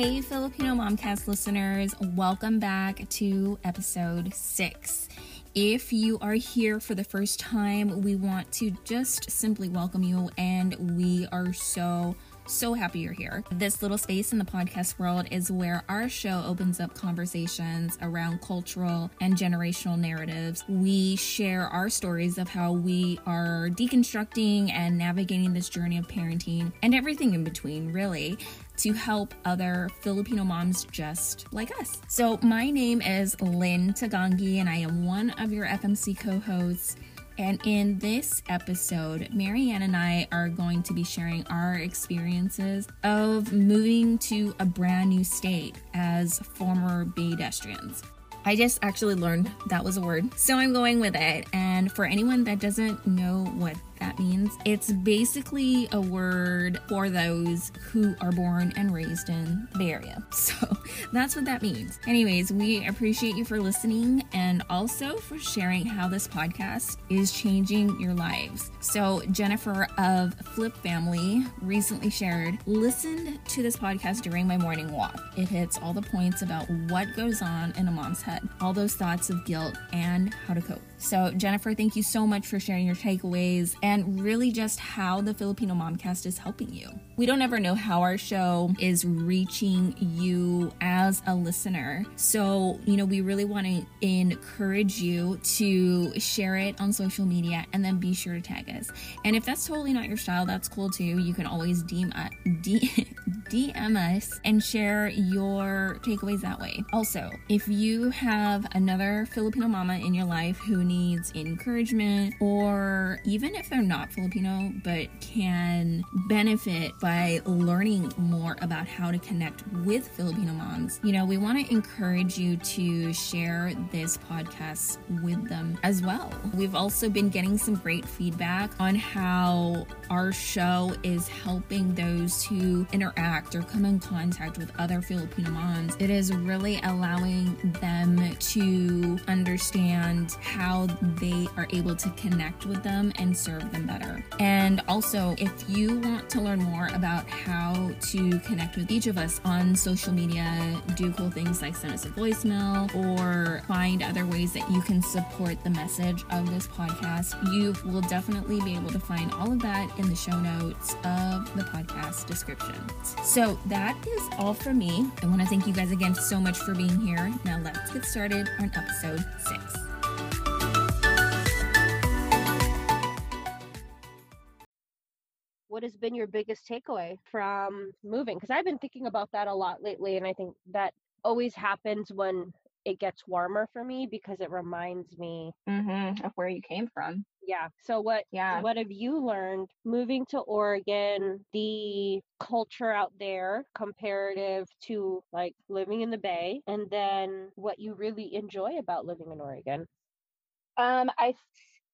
Hey, Filipino Momcast listeners, welcome back to episode six. If you are here for the first time, we want to just simply welcome you, and we are so so happy you're here. This little space in the podcast world is where our show opens up conversations around cultural and generational narratives. We share our stories of how we are deconstructing and navigating this journey of parenting and everything in between, really to help other Filipino moms just like us. So, my name is Lynne Tagangi, and I am one of your FMC co hosts. And in this episode, Maryann and I are going to be sharing our experiences of moving to a brand new state as former Baydestrians. I just actually learned that was a word, so I'm going with it. And for anyone that doesn't know what that means. It's basically a word for those who are born and raised in the Bay Area. So that's what that means. Anyways, we appreciate you for listening and also for sharing how this podcast is changing your lives. So, Jennifer of FlippFamily recently shared, listened to this podcast during my morning walk. It hits all the points about what goes on in a mom's head, all those thoughts of guilt and how to cope. So, Jennifer, thank you so much for sharing your takeaways and really just how the Filipino Momcast is helping you. We don't ever know how our show is reaching you as a listener. So, you know, we really want to encourage you to share it on social media and then be sure to tag us. And if that's totally not your style, that's cool too. You can always DM, uh, DM us and share your takeaways that way. Also, if you have another Filipino mama in your life who needs encouragement, or even if they're not Filipino but can benefit by learning more about how to connect with Filipino moms, you know, we want to encourage you to share this podcast with them as well. We've also been getting some great feedback on how our show is helping those who interact or come in contact with other Filipino moms. It is really allowing them to understand how they are able to connect with them and serve them better. And also, if you want to learn more about how to connect with each of us on social media, do cool things like send us a voicemail or find other ways that you can support the message of this podcast, you will definitely be able to find all of that in the show notes of the podcast description. So that is all for me. I want to thank you guys again so much for being here. Now let's get started on episode six. what has been your biggest takeaway from moving? Because I've been thinking about that a lot lately, and I think that always happens when it gets warmer for me because it reminds me mm-hmm, of where you came from. Yeah. So what? Yeah. What have you learned moving to Oregon? The culture out there comparative to like living in the Bay, and then what you really enjoy about living in Oregon. Um, I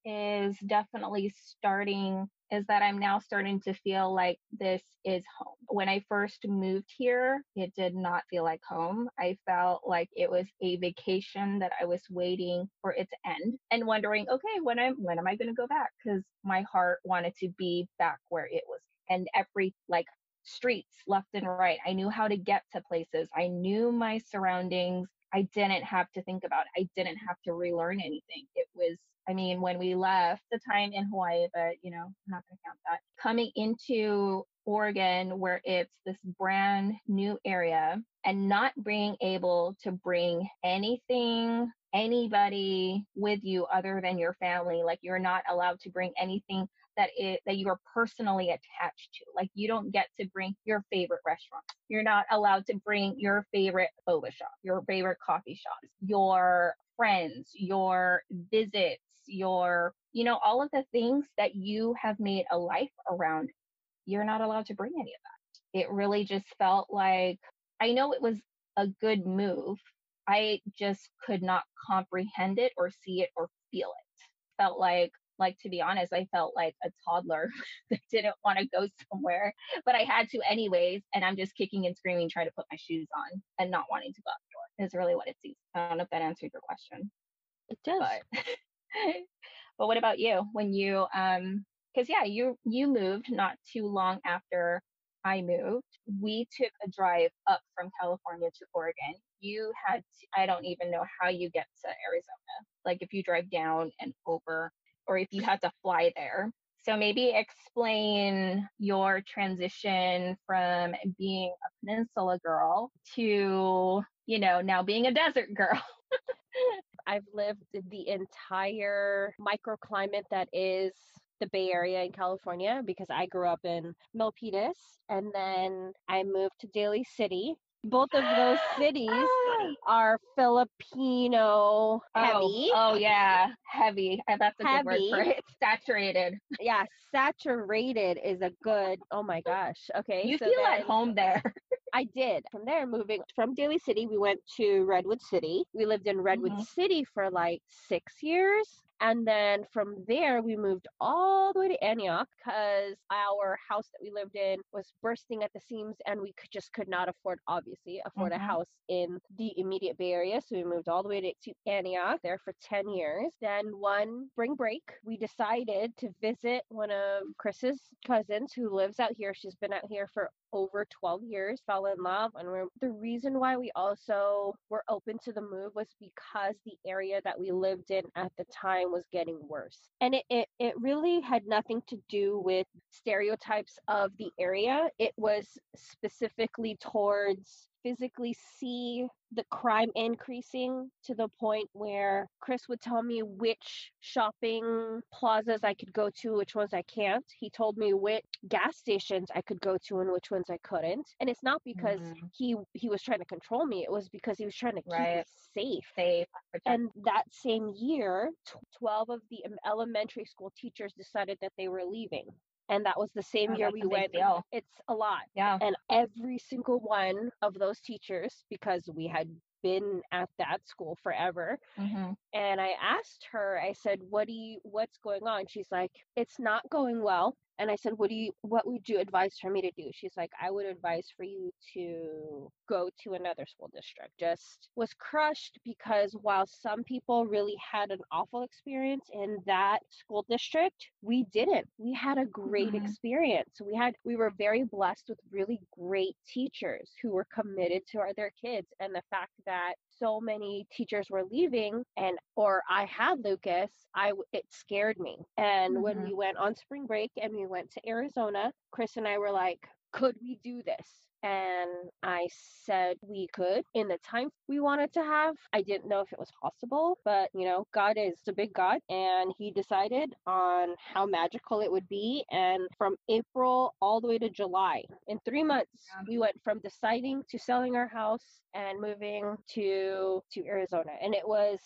is definitely starting is that I'm now starting to feel like this is home. When I first moved here, it did not feel like home. I felt like it was a vacation that I was waiting for it to end and wondering, okay, when I'm when am I going to go back? Cuz my heart wanted to be back where it was. And every like streets left and right. I knew how to get to places. I knew my surroundings. I didn't have to think about it. I didn't have to relearn anything. It was I mean, when we left the time in Hawaii, but you know, I'm not going to count that. Coming into Oregon, where it's this brand new area, and not being able to bring anything, anybody with you other than your family, like you're not allowed to bring anything that it that you are personally attached to. Like you don't get to bring your favorite restaurant. You're not allowed to bring your favorite boba shop, your favorite coffee shops, your friends, your visits, your, you know, all of the things that you have made a life around, you're not allowed to bring any of that. It really just felt like, I know it was a good move. I just could not comprehend it or see it or feel it. Felt like, like to be honest, I felt like a toddler that didn't want to go somewhere, but I had to anyways. And I'm just kicking and screaming, trying to put my shoes on and not wanting to go out the door is really what it seems. I don't know if that answered your question. It does. But but what about you when you um because yeah you you moved not too long after I moved, we took a drive up from California to Oregon. You had, to, I don't even know how you get to Arizona. Like if you drive down and over, or if you had to fly there. So maybe explain your transition from being a peninsula girl to, you know, now being a desert girl. I've lived the entire microclimate that is the Bay Area in California because I grew up in Milpitas and then I moved to Daly City. Both of those cities are Filipino heavy. Oh, oh yeah, heavy. That's a Heavy. good word for it. Saturated. Yeah, saturated is a good. Oh my gosh. Okay. You so feel at home there. I did. From there, moving from Daly City, we went to Redwood City. We lived in Redwood Mhm. City for like six years. And then from there, we moved all the way to Antioch because our house that we lived in was bursting at the seams and we could, just could not afford, obviously, afford Mhm. a house in the immediate Bay Area. So we moved all the way to, to Antioch there for 10 years. Then one spring break, we decided to visit one of Chris's cousins who lives out here. She's been out here for over 12 years, fell in love. And we're, the reason why we also were open to the move was because the area that we lived in at the time was getting worse. And it, it, it really had nothing to do with stereotypes of the area, it was specifically towards physically see the crime increasing to the point where Chris would tell me which shopping plazas I could go to, which ones I can't. He told me which gas stations I could go to and which ones I couldn't. And it's not because Mhm. he he was trying to control me. It was because he was trying to keep me safe. Safe. And that same year, tw- 12 of the elementary school teachers decided that they were leaving. And that was the same Oh, year we went. deal. It's a lot. Yeah. And every single one of those teachers, because we had been at that school forever, hmm and I asked her, I said, "What do you? What's going on?" She's like, "It's not going well." And I said, "What do you? What would you advise for me to do?" She's like, "I would advise for you to go to another school district." Just was crushed because while some people really had an awful experience in that school district, we didn't. We had a great Mhm. experience. We had we were very blessed with really great teachers who were committed to our, their kids, and the fact that so many teachers were leaving and or I had Lucas, I it scared me. And when Mhm. we went on spring break and we went to Arizona, Chris and I were like, could we do this? And I said we could in the time we wanted to have. I didn't know if it was possible, but you know, God is a big God and he decided on how magical it would be. And from April all the way to July, in three months, Yeah. we went from deciding to selling our house and moving to to Arizona. And it was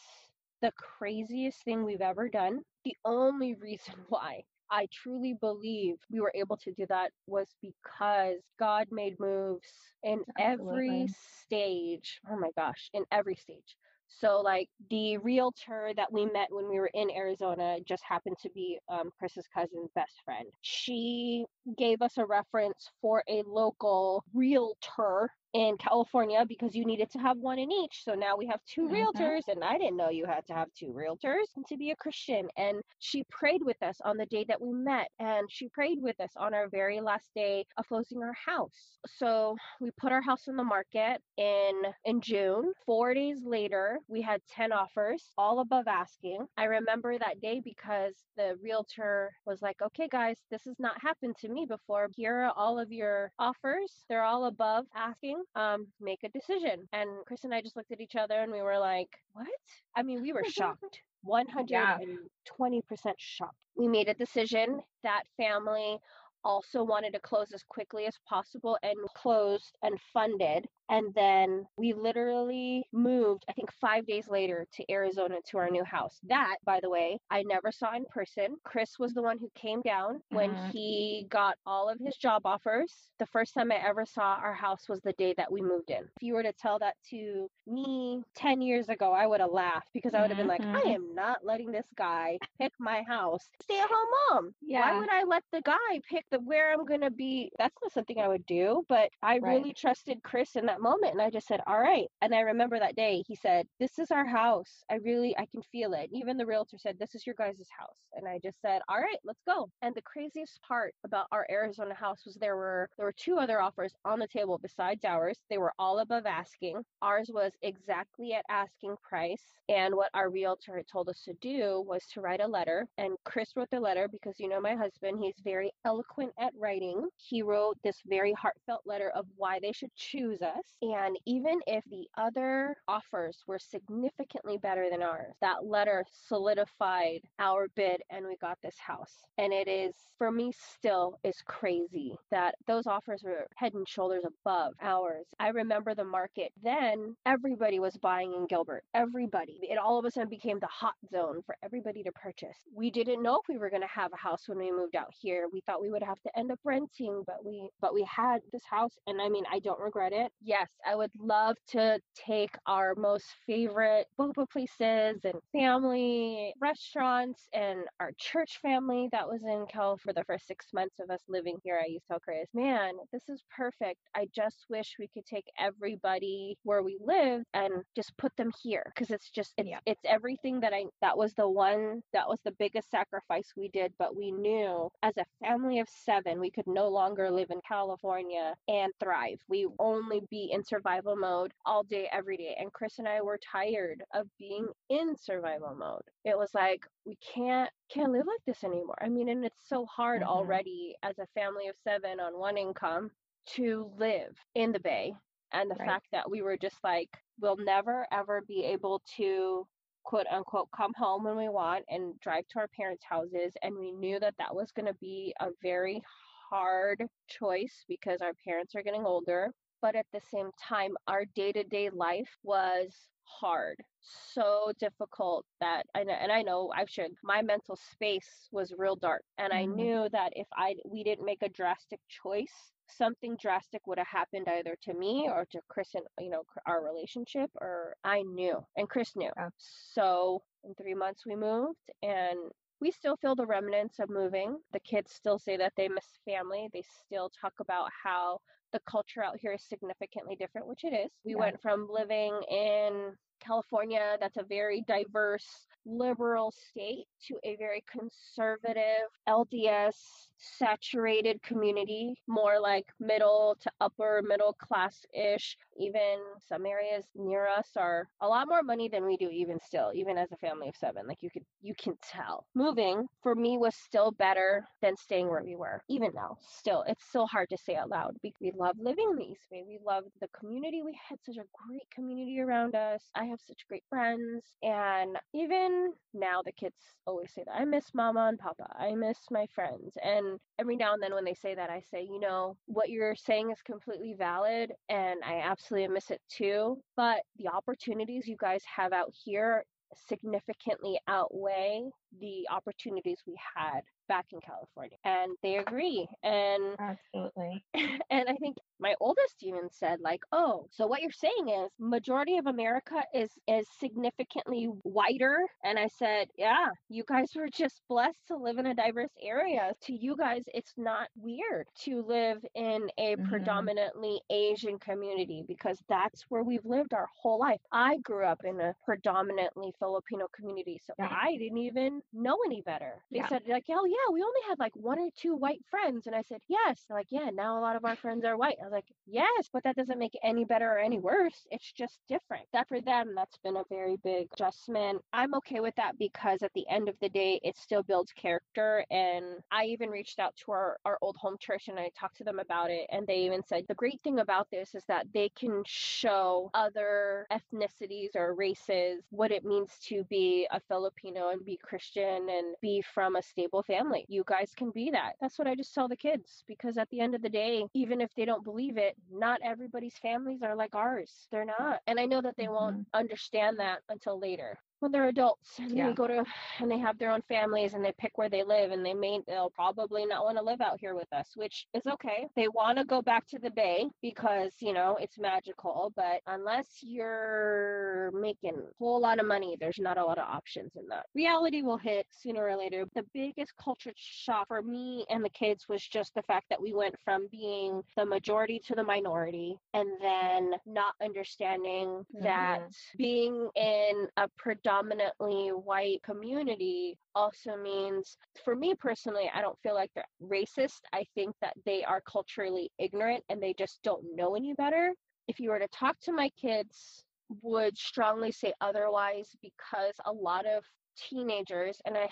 the craziest thing we've ever done. The only reason why I truly believe we were able to do that was because God made moves in every stage. Oh my gosh, in every stage. So, like the realtor that we met when we were in Arizona just happened to be um, Chris's cousin's best friend. She gave us a reference for a local realtor in California because you needed to have one in each. So now we have 2 Mhm. realtors, and I didn't know you had to have two realtors and to be a Christian. And she prayed with us on the day that we met, and she prayed with us on our very last day of closing our house. So we put our house on the market in in June. Four days later, we had 10 offers, all above asking. I remember that day because the realtor was like, okay, guys, this has not happened to me before. Here are all of your offers. They're all above asking. Um, make a decision. And Chris and I just looked at each other and we were like, what? I mean, we were shocked. 120% shocked. We made a decision. That family also wanted to close as quickly as possible and closed and funded. And then we literally moved, I think five days later, to Arizona to our new house. That, by the way, I never saw in person. Chris was the one who came down when Mhm. he got all of his job offers. The first time I ever saw our house was the day that we moved in. If you were to tell that to me 10 years ago, I would have laughed because I would have been like, I Mhm. am not letting this guy pick my house. Stay at home mom. Yeah. Why would I let the guy pick the where I'm gonna be? That's not something I would do. But I Right. really trusted Chris in that moment and I just said, All right. And I remember that day he said, This is our house. I really I can feel it. Even the realtor said, This is your guys' house. And I just said, All right, let's go. And the craziest part about our Arizona house was there were there were two other offers on the table besides ours. They were all above asking. Ours was exactly at asking price. And what our realtor had told us to do was to write a letter. And Chris wrote the letter because you know my husband, he's very eloquent at writing. He wrote this very heartfelt letter of why they should choose us. And even if the other offers were significantly better than ours, that letter solidified our bid and we got this house. And it is, for me, still is crazy that those offers were head and shoulders above ours. I remember the market then, everybody was buying in Gilbert. Everybody. It all of a sudden became the hot zone for everybody to purchase. We didn't know if we were going to have a house when we moved out here. We thought we would have to end up renting, but we but we had this house and I mean, I don't regret it. Yes, I would love to take our most favorite boba places and family restaurants and our church family that was in Cal for the first six months of us living here. I used to tell Chris, man, this is perfect. I just wish we could take everybody where we live and just put them here because it's just it's, Yeah. it's everything that I that was the one that was the biggest sacrifice we did. But we knew as a family of seven, we could no longer live in California and thrive. We only be in survival mode all day, every day. And Chris and I were tired of being in survival mode. It was like we can't can't live like this anymore. I mean, and it's so hard Mhm. already as a family of seven on one income to live in the Bay. And the Right. fact that we were just like, we'll never ever be able to quote unquote come home when we want and drive to our parents' houses. And we knew that that was going to be a very hard choice because our parents are getting older. But at the same time, our day to day life was hard, so difficult that I know, and I know I've shared my mental space was real dark, and I Mhm. knew that if I we didn't make a drastic choice, something drastic would have happened either to me or to Chris and you know our relationship, or I knew, and Chris knew. Yeah. So in three months we moved, and we still feel the remnants of moving. The kids still say that they miss family. They still talk about how the culture out here is significantly different, which it is. We Yeah. went from living in California, that's a very diverse, liberal state, to a very conservative, LDS saturated community, more like middle to upper middle class ish. Even some areas near us are a lot more money than we do, even still, even as a family of seven. Like you could, you can tell. Moving for me was still better than staying where we were. Even now, still, it's still hard to say out loud. We, we love living in the East Bay. We love the community. We had such a great community around us. I have such great friends. And even now, the kids always say that I miss mama and papa. I miss my friends. And every now and then, when they say that, I say, you know, what you're saying is completely valid. And I absolutely miss it too. But the opportunities you guys have out here significantly outweigh the opportunities we had back in California. And they agree. And Absolutely. and I think my oldest even said like, "Oh, so what you're saying is majority of America is is significantly whiter." And I said, "Yeah, you guys were just blessed to live in a diverse area. To you guys, it's not weird to live in a Mhm. predominantly Asian community because that's where we've lived our whole life. I grew up in a predominantly Filipino community, so Yeah. I didn't even know any better. They Yeah. said like, "Oh yeah, we only had like one or two white friends," and I said, "Yes." They're like, "Yeah, now a lot of our friends are white." I was like, "Yes, but that doesn't make it any better or any worse. It's just different." That for them, that's been a very big adjustment. I'm okay with that because at the end of the day, it still builds character. And I even reached out to our our old home church and I talked to them about it, and they even said the great thing about this is that they can show other ethnicities or races what it means to be a Filipino and be Christian and be from a stable family. You guys can be that. That's what I just tell the kids because at the end of the day, even if they don't believe it, not everybody's families are like ours. They're not. And I know that they won't mm-hmm. understand that until later. When they're adults and Yeah. they go to and they have their own families and they pick where they live and they may they'll probably not want to live out here with us which is okay. They want to go back to the bay because you know it's magical but unless you're making a whole lot of money there's not a lot of options in that. Reality will hit sooner or later. The biggest culture shock for me and the kids was just the fact that we went from being the majority to the minority and then not understanding that mm-hmm. being in a predominantly white community also means for me personally i don't feel like they're racist. I think that they are culturally ignorant and they just don't know any better. If you were to talk to my kids would strongly say otherwise because a lot of teenagers and i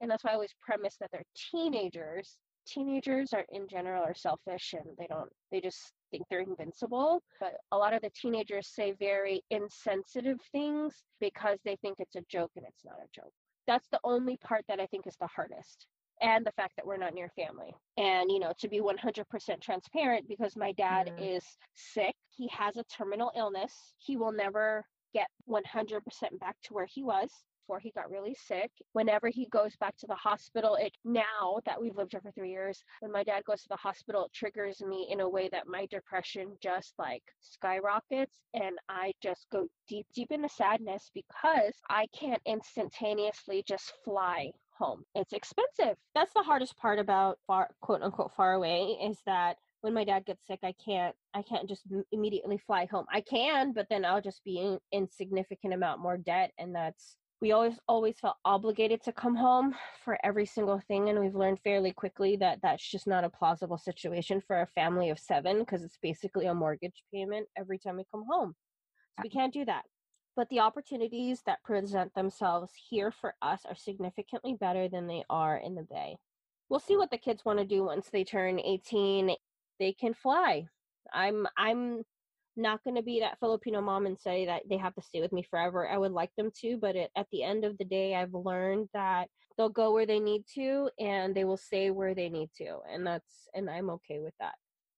and that's why i always premise that they're teenagers. Teenagers are in general are selfish and they don't they just think they're invincible but a lot of the teenagers say very insensitive things because they think it's a joke and it's not a joke. That's the only part that i think is the hardest and the fact that we're not near family. And you know to be 100% transparent because my dad is sick he has a terminal illness he will never get 100% back to where he was before he got really sick. Whenever he goes back to the hospital, it now that we've lived here for three years, when my dad goes to the hospital, it triggers me in a way that my depression just like skyrockets and I just go deep, deep into sadness because I can't instantaneously just fly home. It's expensive. That's the hardest part about far quote unquote far away is that when my dad gets sick, I can't I can't just immediately fly home. I can, but then I'll just be in, in significant amount more debt and that's we always always felt obligated to come home for every single thing and we've learned fairly quickly that that's just not a plausible situation for a family of 7 because it's basically a mortgage payment every time we come home. So we can't do that. But the opportunities that present themselves here for us are significantly better than they are in the Bay. We'll see mm. what the kids want to do once they turn 18. They can fly. I'm I'm not going to be that Filipino mom and say that they have to stay with me forever. I would like them to, but it, at the end of the day, I've learned that they'll go where they need to and they will stay where they need to, and that's and I'm okay with that.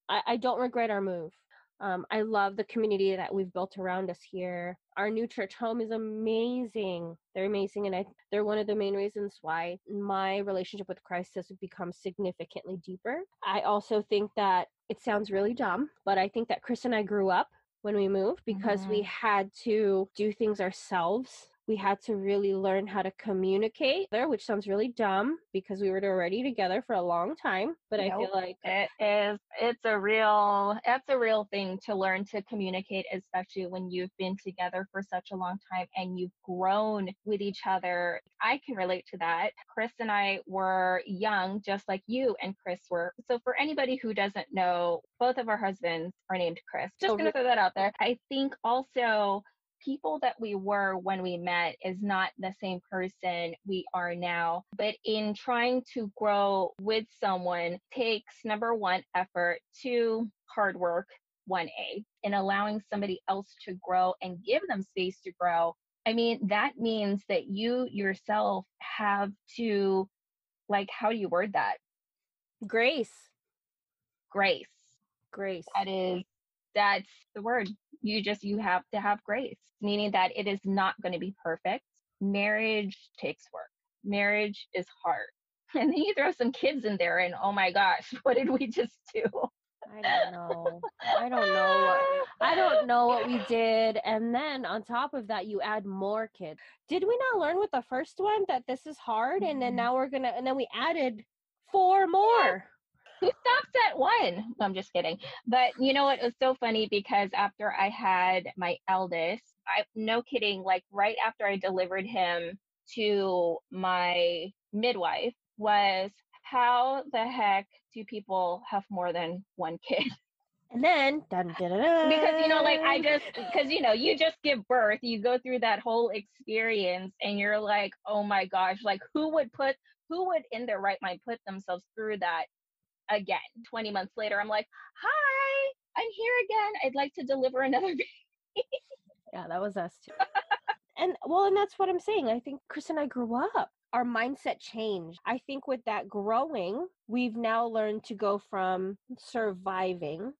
I, I don't regret our move. Um, I love the community that we've built around us here. Our new church home is amazing. They're amazing, and I, they're one of the main reasons why my relationship with Christ has become significantly deeper. I also think that it sounds really dumb, but I think that Chris and I grew up when we moved because we had to do things ourselves. We had to really learn how to communicate there, which sounds really dumb because we were already together for a long time. But I feel like It is. It's a real. That's a real thing to learn to communicate, especially when you've been together for such a long time and you've grown with each other. I can relate to that. Chris and I were young, just like you and Chris were. So for anybody who doesn't know, both of our husbands are named Chris. Just Oh, gonna throw that out there. I think also people that we were when we met is not the same person we are now. But in trying to grow with someone takes number one, effort, two, hard work, one A, and allowing somebody else to grow and give them space to grow. I mean, that means that you yourself have to, like, how do you word that? grace, Grace. grace. That is, that's the word. You just, you have to have grace, meaning that it is not going to be perfect. Marriage takes work. Marriage is hard. And then you throw some kids in there, and oh my gosh, what did we just do? I don't know. I don't know. what- I don't know what we did. And then on top of that, you add more kids. Did we not learn with the first one that this is hard? And then Mhm. now we're gonna, and then we added four more. Who stops at one? No, I'm just kidding. But you know what? It was so funny because after I had my eldest, I no kidding, like right after I delivered him to my midwife was how the heck do people have more than one kid? And then, dun, dun, dun, because you know like i just because you know you just give birth you go through that whole experience and you're like oh my gosh like who would put who would in their right mind put themselves through that again 20 months later i'm like hi i'm here again i'd like to deliver another baby Yeah, that was us too. and well, and that's what I'm saying. I think Chris and I grew up. Our mindset changed. I think with that growing, we've now learned to go from surviving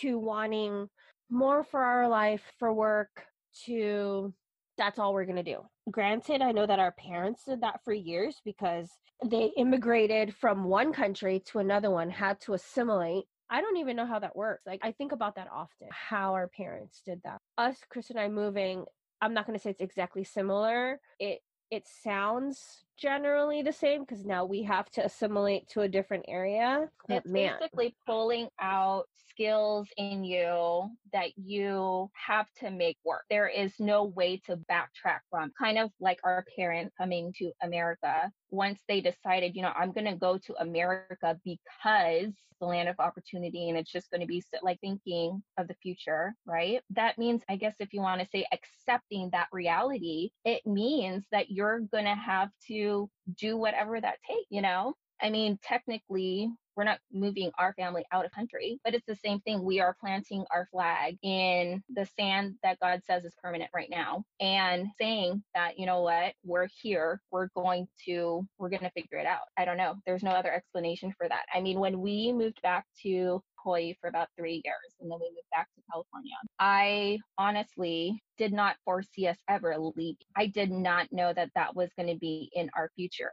to wanting more for our life, for work, to that's all we're going to do. Granted, I know that our parents did that for years because they immigrated from one country to another one, had to assimilate. I don't even know how that works. Like, I think about that often, how our parents did that. Us, Chris and I moving, I'm not going to say it's exactly similar. It it sounds generally the same because now we have to assimilate to a different area. It's man. basically pulling out skills in you that you have to make work. There is no way to backtrack from. Kind of like our parents coming to America. Once they decided, you know, I'm going to go to America because the land of opportunity and it's just going to be so, like thinking of the future, right? That means, I guess, if you want to say accepting that reality, it means that you're going to have to do whatever that takes, you know? I mean, technically, we're not moving our family out of country, but it's the same thing. We are planting our flag in the sand that God says is permanent right now and saying that, you know what, we're here, we're going to, we're going to figure it out. I don't know. There's no other explanation for that. I mean, when we moved back to Hawaii for about three years and then we moved back to California. I honestly did not foresee us ever leaving. I did not know that that was going to be in our future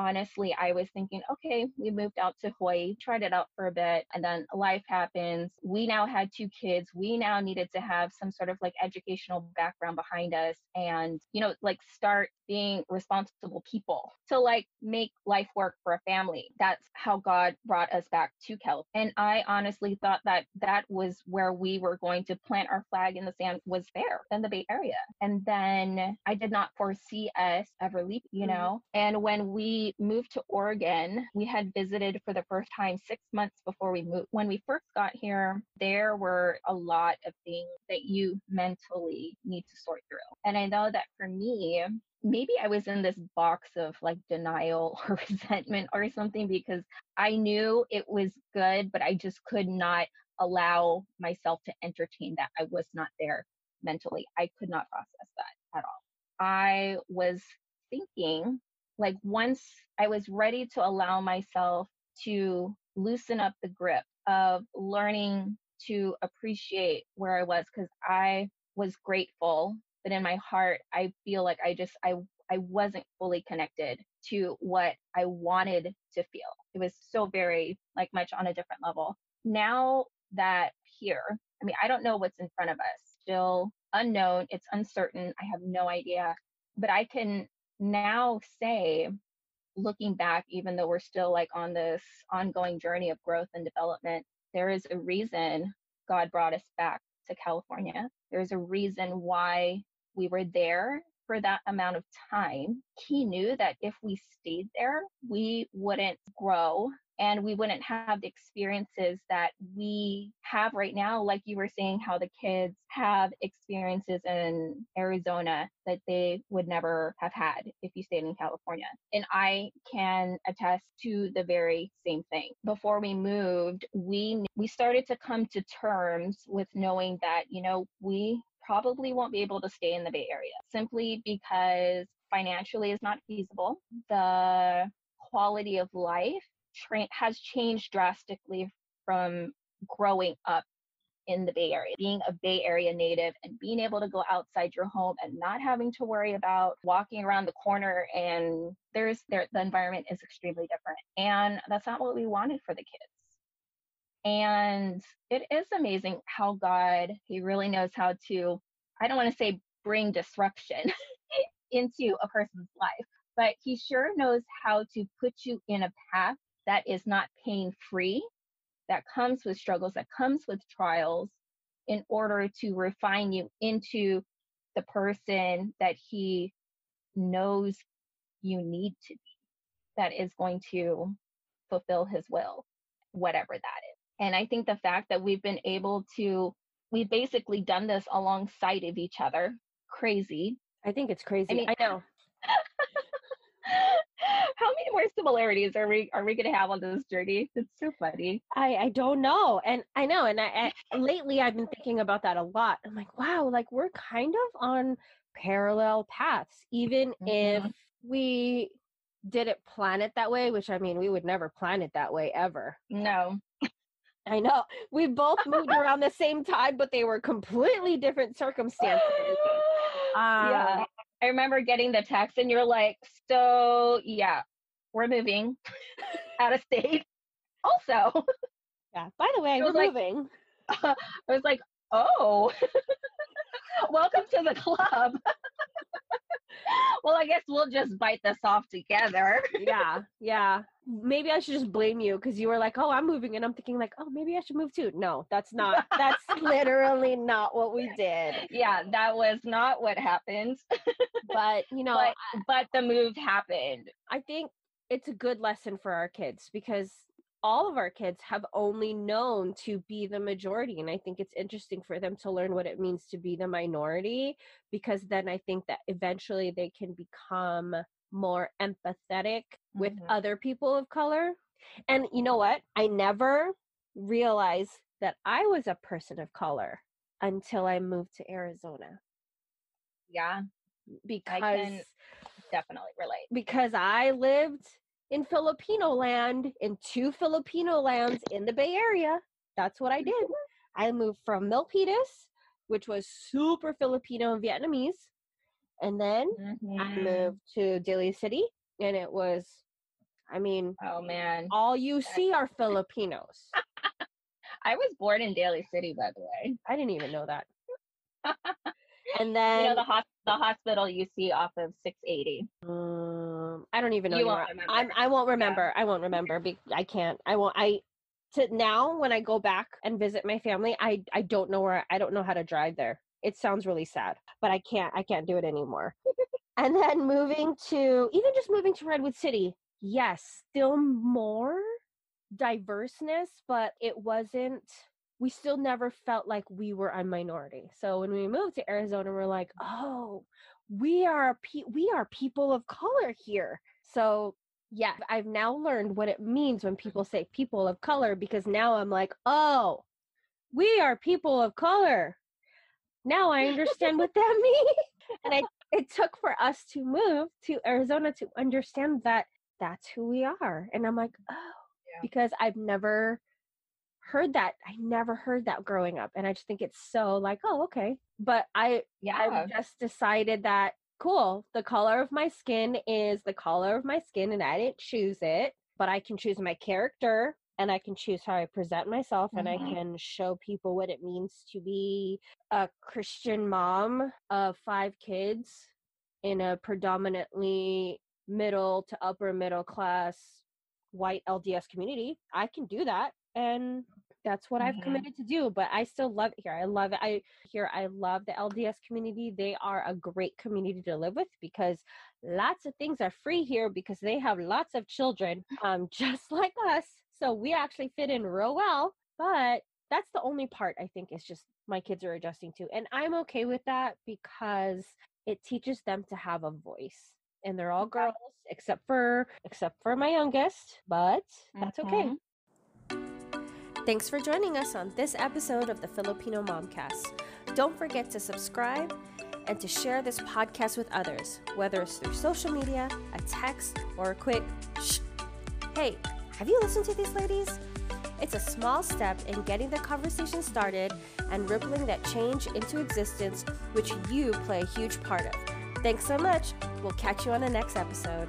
honestly, I was thinking, okay, we moved out to Hawaii, tried it out for a bit, and then life happens. We now had two kids. We now needed to have some sort of like educational background behind us and, you know, like start being responsible people to like make life work for a family. That's how God brought us back to California. And I honestly thought that that was where we were going to plant our flag in the sand was there in the Bay Area. And then I did not foresee us ever leaving, you mm-hmm. know? And when we moved to Oregon, we had visited for the first time six months before we moved. When we first got here, there were a lot of things that you mentally need to sort through. And I know that for me, maybe I was in this box of like denial or resentment or something because I knew it was good, but I just could not allow myself to entertain that. I was not there mentally. I could not process that at all. I was thinking like once I was ready to allow myself to loosen up the grip of learning to appreciate where I was because I was grateful, but in my heart I feel like I just I I wasn't fully connected to what I wanted to feel. It was so very like much on a different level. Now that here, I mean, I don't know what's in front of us. Still unknown, it's uncertain. I have no idea. But I can now say looking back even though we're still like on this ongoing journey of growth and development there is a reason god brought us back to california. There's a reason why we were there for that amount of time. He knew that if we stayed there we wouldn't grow and we wouldn't have the experiences that we have right now like you were saying how the kids have experiences in Arizona that they would never have had if you stayed in California and I can attest to the very same thing before we moved we we started to come to terms with knowing that you know we probably won't be able to stay in the Bay Area simply because financially is not feasible. The quality of life tra- has changed drastically from growing up in the Bay Area, being a Bay Area native and being able to go outside your home and not having to worry about walking around the corner and there's there the environment is extremely different. And that's not what we wanted for the kids. And it is amazing how God, He really knows how to, I don't want to say bring disruption into a person's life, but He sure knows how to put you in a path that is not pain free, that comes with struggles, that comes with trials, in order to refine you into the person that He knows you need to be, that is going to fulfill His will, whatever that is. And I think the fact that we've been able to, we've basically done this alongside of each other, crazy. I think it's crazy. I, mean, I know. How many more similarities are we are we gonna have on this journey? It's so funny. I I don't know, and I know, and I, I lately I've been thinking about that a lot. I'm like, wow, like we're kind of on parallel paths, even mm-hmm. if we didn't plan it that way. Which I mean, we would never plan it that way ever. No. I know. We both moved around the same time, but they were completely different circumstances. Um, yeah I remember getting the text and you're like, so yeah, we're moving out of state. Also, Yeah. By the way, we're was like- moving. I was like, oh, welcome to the club. well, I guess we'll just bite this off together. yeah, yeah. Maybe I should just blame you because you were like, "Oh, I'm moving," and I'm thinking like, "Oh, maybe I should move too." No, that's not. That's literally not what we did. yeah, that was not what happened. But you know, but but the move happened. I think it's a good lesson for our kids because all of our kids have only known to be the majority and i think it's interesting for them to learn what it means to be the minority because then i think that eventually they can become more empathetic with Mhm. other people of color and you know what i never realized that i was a person of color until i moved to arizona Yeah, because can definitely relate. because I lived in Filipino land, in two Filipino lands in the Bay Area. That's what I did. I moved from Milpitas, which was super Filipino and Vietnamese. And then I Mhm. moved to Daly City, and it was, I mean, Oh man, all you see are Filipinos. I was born in Daly City, by the way. I didn't even know that. And then You know the hos- the hospital you see off of 680. Um, Um, I don't even know. You won't I'm. I won't remember. I won't remember. Be, I can't. I won't. I to now when I go back and visit my family, I I don't know where. I don't know how to drive there. It sounds really sad, but I can't. I can't do it anymore. and then moving to even just moving to Redwood City. Yes, still more diverseness, but it wasn't. We still never felt like we were a minority. So when we moved to Arizona, we're like, oh, we are pe- we are people of color here. So yeah, I've now learned what it means when people say people of color because now I'm like, oh, we are people of color. Now I understand what that means. And I it took for us to move to Arizona to understand that that's who we are. And I'm like, oh, Yeah. because I've never heard that. I never heard that growing up. And I just think it's so like, oh, okay. But I Yeah, I've just decided that cool, the color of my skin is the color of my skin and I didn't choose it, but I can choose my character and I can choose how I present myself and I Mhm. can show people what it means to be a Christian mom of five kids in a predominantly middle to upper middle class white LDS community. I can do that and that's what I've Mhm. committed to do, but I still love it here. I love it. I here I love the LDS community. They are a great community to live with because lots of things are free here because they have lots of children um just like us. So we actually fit in real well, but that's the only part I think is just my kids are adjusting to. And I'm okay with that because it teaches them to have a voice. And they're all girls except for except for my youngest, but that's okay. Thanks for joining us on this episode of the Filipino Momcast. Don't forget to subscribe and to share this podcast with others, whether it's through social media, a text, or a quick shh. Hey, have you listened to these ladies? It's a small step in getting the conversation started and rippling that change into existence, which you play a huge part of. Thanks so much. We'll catch you on the next episode.